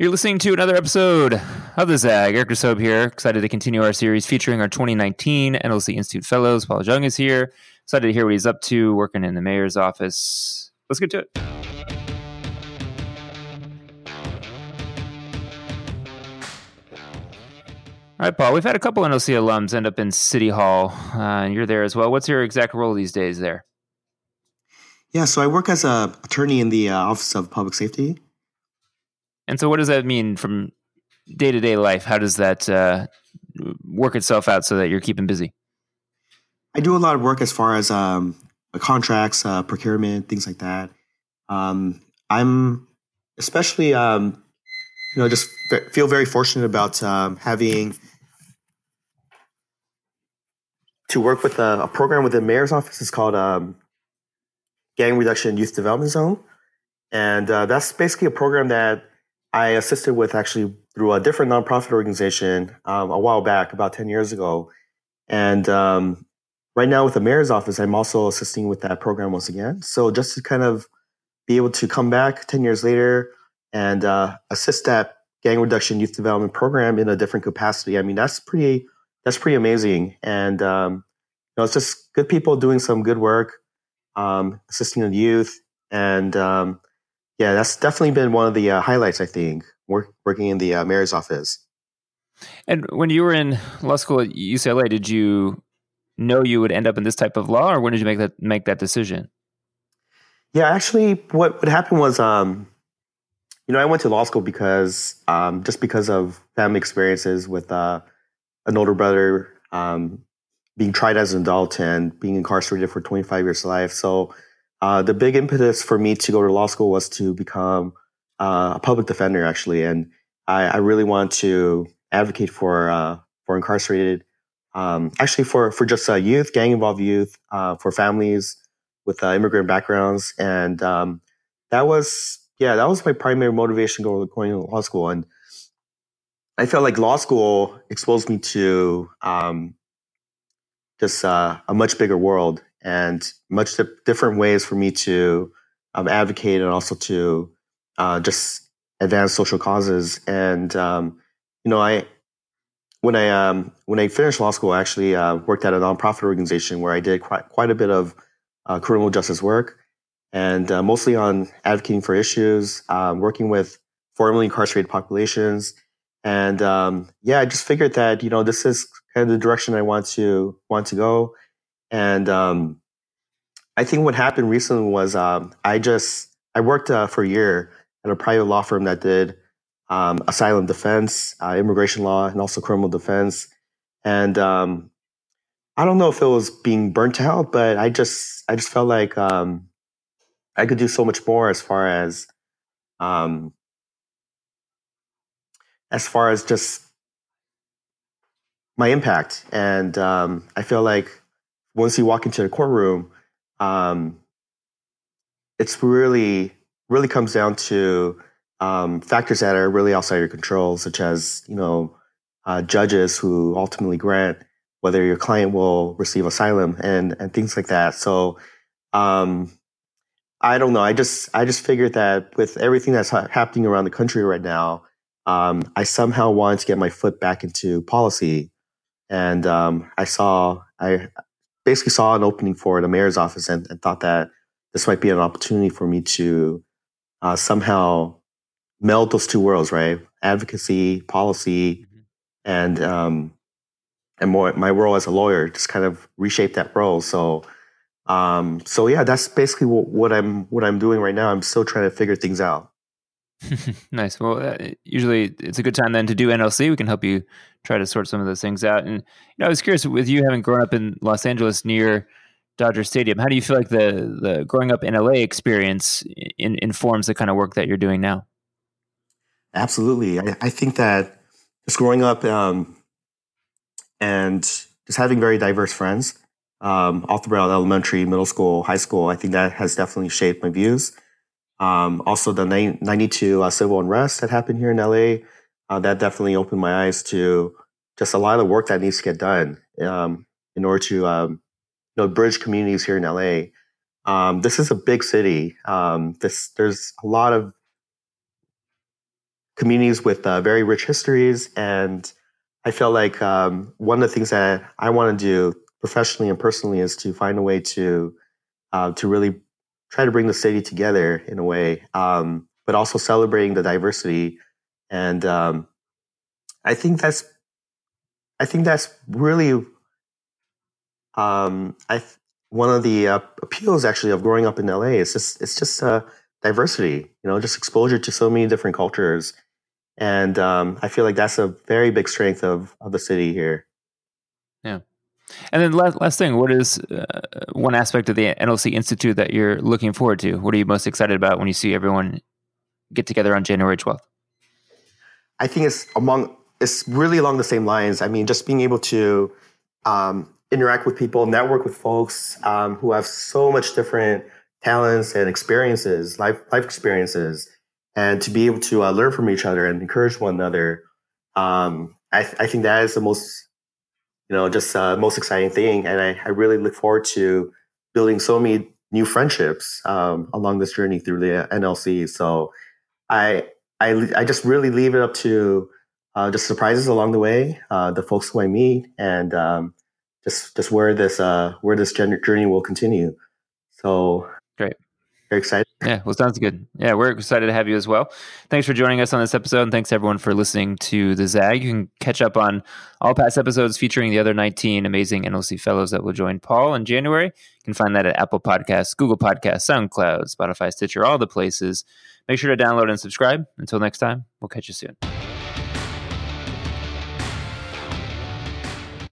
You're listening to another episode of The Zag. Eric Sobe here. Excited to continue our series featuring our 2019 NLC Institute Fellows. Paul Jung is here. Excited to hear what he's up to working in the mayor's office. Let's get to it. All right, Paul, we've had a couple NLC alums end up in City Hall, uh, and you're there as well. What's your exact role these days there? Yeah, so I work as a attorney in the uh, Office of Public Safety. And so, what does that mean from day to day life? How does that uh, work itself out so that you're keeping busy? I do a lot of work as far as um, contracts, uh, procurement, things like that. Um, I'm especially, um, you know, just feel very fortunate about um, having to work with a, a, program within the mayor's office. It's called um, Gang Reduction Youth Development Zone, and uh, that's basically a program that I assisted with actually through a different nonprofit organization um, a while back, about 10 years ago. And um, right now with the mayor's office, I'm also assisting with that program once again. So just to kind of be able to come back 10 years later and uh, assist that gang reduction youth development program in a different capacity. I mean, that's pretty, that's pretty amazing. And, um, you know, it's just good people doing some good work, um, assisting the youth and, um, yeah, that's definitely been one of the uh, highlights. I think work, working in the uh, mayor's office. And when you were in law school at UCLA, did you know you would end up in this type of law, or when did you make that make that decision? Yeah, actually, what what happened was, um, you know, I went to law school because um, just because of family experiences with uh, an older brother um, being tried as an adult and being incarcerated for 25 years of life. So uh, the big impetus for me to go to law school was to become uh, a public defender, actually, and I, I really want to advocate for uh, for incarcerated, um, actually for for just uh, youth, gang involved youth, uh, for families with uh, immigrant backgrounds, and um, that was yeah, that was my primary motivation going going to law school, and I felt like law school exposed me to um, just a much bigger world and much di- different ways for me to um, advocate and also to uh, just advance social causes. And um, you know, I when I um, when I finished law school, I actually uh, worked at a nonprofit organization where I did quite quite a bit of uh, criminal justice work, and uh, mostly on advocating for issues, um, working with formerly incarcerated populations. And um, yeah, I just figured that you know this is kind of the direction I want to want to go. And um, I think what happened recently was um, I just I worked uh, for a year at a private law firm that did um, asylum defense, uh, immigration law, and also criminal defense. And um, I don't know if it was being burnt out, but I just I just felt like um, I could do so much more as far as um, as far as just my impact. And um, I feel like once you walk into the courtroom, um, it's really really comes down to um, factors that are really outside your control, such as you know uh, judges who ultimately grant whether your client will receive asylum and and things like that. So um, I don't know. I just I just figured that with everything that's ha- happening around the country right now, um, I somehow wanted to get my foot back into policy, and um, I saw I basically saw an opening for the mayor's office and, and thought that this might be an opportunity for me to uh, somehow meld those two worlds, right? Advocacy, policy, mm-hmm. and um, and more my role as a lawyer, just kind of reshape that role. So, um, so yeah, that's basically what, what I'm what I'm doing right now. I'm still trying to figure things out. nice. Well, uh, usually it's a good time then to do NLC. We can help you try to sort some of those things out. And you know, I was curious with you having grown up in Los Angeles near Dodger Stadium, how do you feel like the the growing up in LA experience in, informs the kind of work that you're doing now? Absolutely. I, I think that just growing up um, and just having very diverse friends um, all throughout elementary, middle school, high school, I think that has definitely shaped my views. Um, also, the 92 uh, civil unrest that happened here in LA, uh, that definitely opened my eyes to just a lot of the work that needs to get done um, in order to um, you know, bridge communities here in LA. Um, this is a big city. Um, this, there's a lot of communities with uh, very rich histories. And I feel like um, one of the things that I want to do professionally and personally is to find a way to uh, to really try to bring the city together in a way, um, but also celebrating the diversity. And um, I think that's I think that's really um, I one of the uh, appeals actually of growing up in LA. It's just it's just uh, diversity, you know, just exposure to so many different cultures, and um, I feel like that's a very big strength of of the city here. And then last, last thing, what is uh, one aspect of the NLC Institute that you're looking forward to? What are you most excited about when you see everyone get together on January 12th? I think it's among it's really along the same lines. I mean, just being able to um, interact with people, network with folks um, who have so much different talents and experiences, life life experiences, and to be able to uh, learn from each other and encourage one another. Um, I, th- I think that is the most you know, just uh, most exciting thing. And I, I, really look forward to building so many new friendships um, along this journey through the NLC. So I, I, I just really leave it up to uh, just surprises along the way, uh, the folks who I meet, and um, just just where this uh, where this journey will continue. So great. Very excited. Yeah, well, sounds good. Yeah, we're excited to have you as well. Thanks for joining us on this episode, and thanks everyone for listening to the Zag. You can catch up on all past episodes featuring the other 19 amazing NLC fellows that will join Paul in January. You can find that at Apple Podcasts, Google Podcasts, SoundCloud, Spotify, Stitcher, all the places. Make sure to download and subscribe. Until next time, we'll catch you soon.